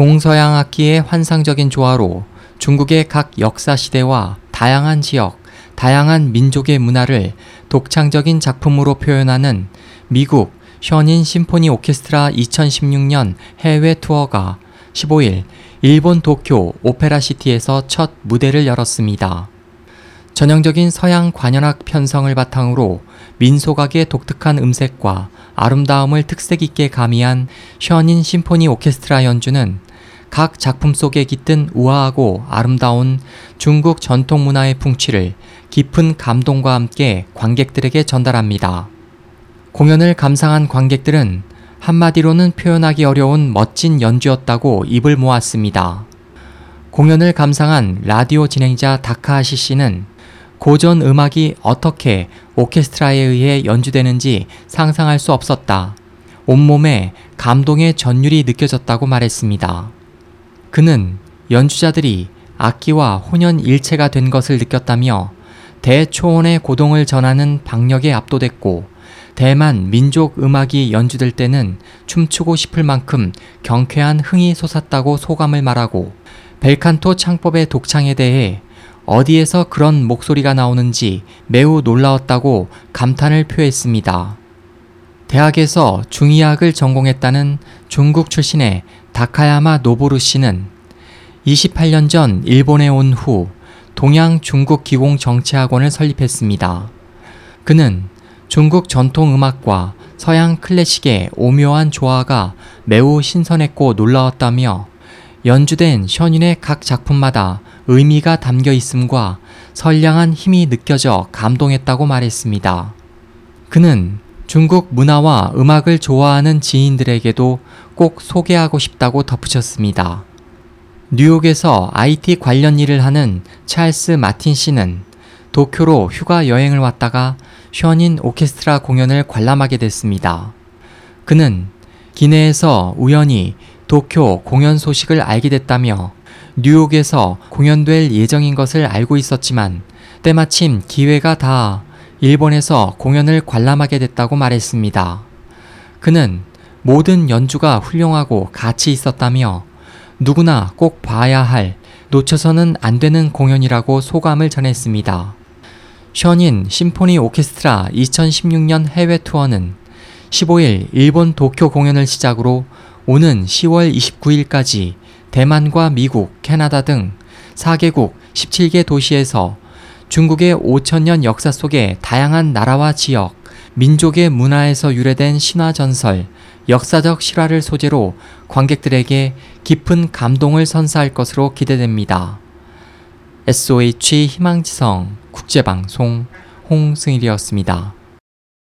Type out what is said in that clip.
동서양 악기의 환상적인 조화로 중국의 각 역사 시대와 다양한 지역, 다양한 민족의 문화를 독창적인 작품으로 표현하는 미국 션인 심포니 오케스트라 2016년 해외 투어가 15일 일본 도쿄 오페라 시티에서 첫 무대를 열었습니다. 전형적인 서양 관현악 편성을 바탕으로 민속악의 독특한 음색과 아름다움을 특색 있게 가미한 션인 심포니 오케스트라 연주는 각 작품 속에 깃든 우아하고 아름다운 중국 전통 문화의 풍취를 깊은 감동과 함께 관객들에게 전달합니다. 공연을 감상한 관객들은 한마디로는 표현하기 어려운 멋진 연주였다고 입을 모았습니다. 공연을 감상한 라디오 진행자 다카하시 씨는 고전 음악이 어떻게 오케스트라에 의해 연주되는지 상상할 수 없었다. 온몸에 감동의 전율이 느껴졌다고 말했습니다. 그는 연주자들이 악기와 혼연 일체가 된 것을 느꼈다며 대초원의 고동을 전하는 박력에 압도됐고 대만 민족 음악이 연주될 때는 춤추고 싶을 만큼 경쾌한 흥이 솟았다고 소감을 말하고 벨칸토 창법의 독창에 대해 어디에서 그런 목소리가 나오는지 매우 놀라웠다고 감탄을 표했습니다. 대학에서 중의학을 전공했다는 중국 출신의 다카야마 노보루 씨는 28년 전 일본에 온 후 동양 중국 기공 정치학원을 설립했습니다. 그는 중국 전통 음악과 서양 클래식의 오묘한 조화가 매우 신선했고 놀라웠다며 연주된 션인의 각 작품마다 의미가 담겨 있음과 선량한 힘이 느껴져 감동했다고 말했습니다. 그는 중국 문화와 음악을 좋아하는 지인들에게도 꼭 소개하고 싶다고 덧붙였습니다. 뉴욕에서 IT 관련 일을 하는 찰스 마틴 씨는 도쿄로 휴가 여행을 왔다가 션인 오케스트라 공연을 관람하게 됐습니다. 그는 기내에서 우연히 도쿄 공연 소식을 알게 됐다며 뉴욕에서 공연될 예정인 것을 알고 있었지만 때마침 기회가 닿아 일본에서 공연을 관람하게 됐다고 말했습니다. 그는 모든 연주가 훌륭하고 가치 있었다며 누구나 꼭 봐야 할 놓쳐서는 안 되는 공연이라고 소감을 전했습니다. 션인 심포니 오케스트라 2016년 해외 투어는 15일 일본 도쿄 공연을 시작으로 오는 10월 29일까지 대만과 미국, 캐나다 등 4개국 17개 도시에서 중국의 5천년 역사 속의 다양한 나라와 지역, 민족의 문화에서 유래된 신화 전설, 역사적 실화를 소재로 관객들에게 깊은 감동을 선사할 것으로 기대됩니다. SOH 희망지성 국제방송 홍승일이었습니다.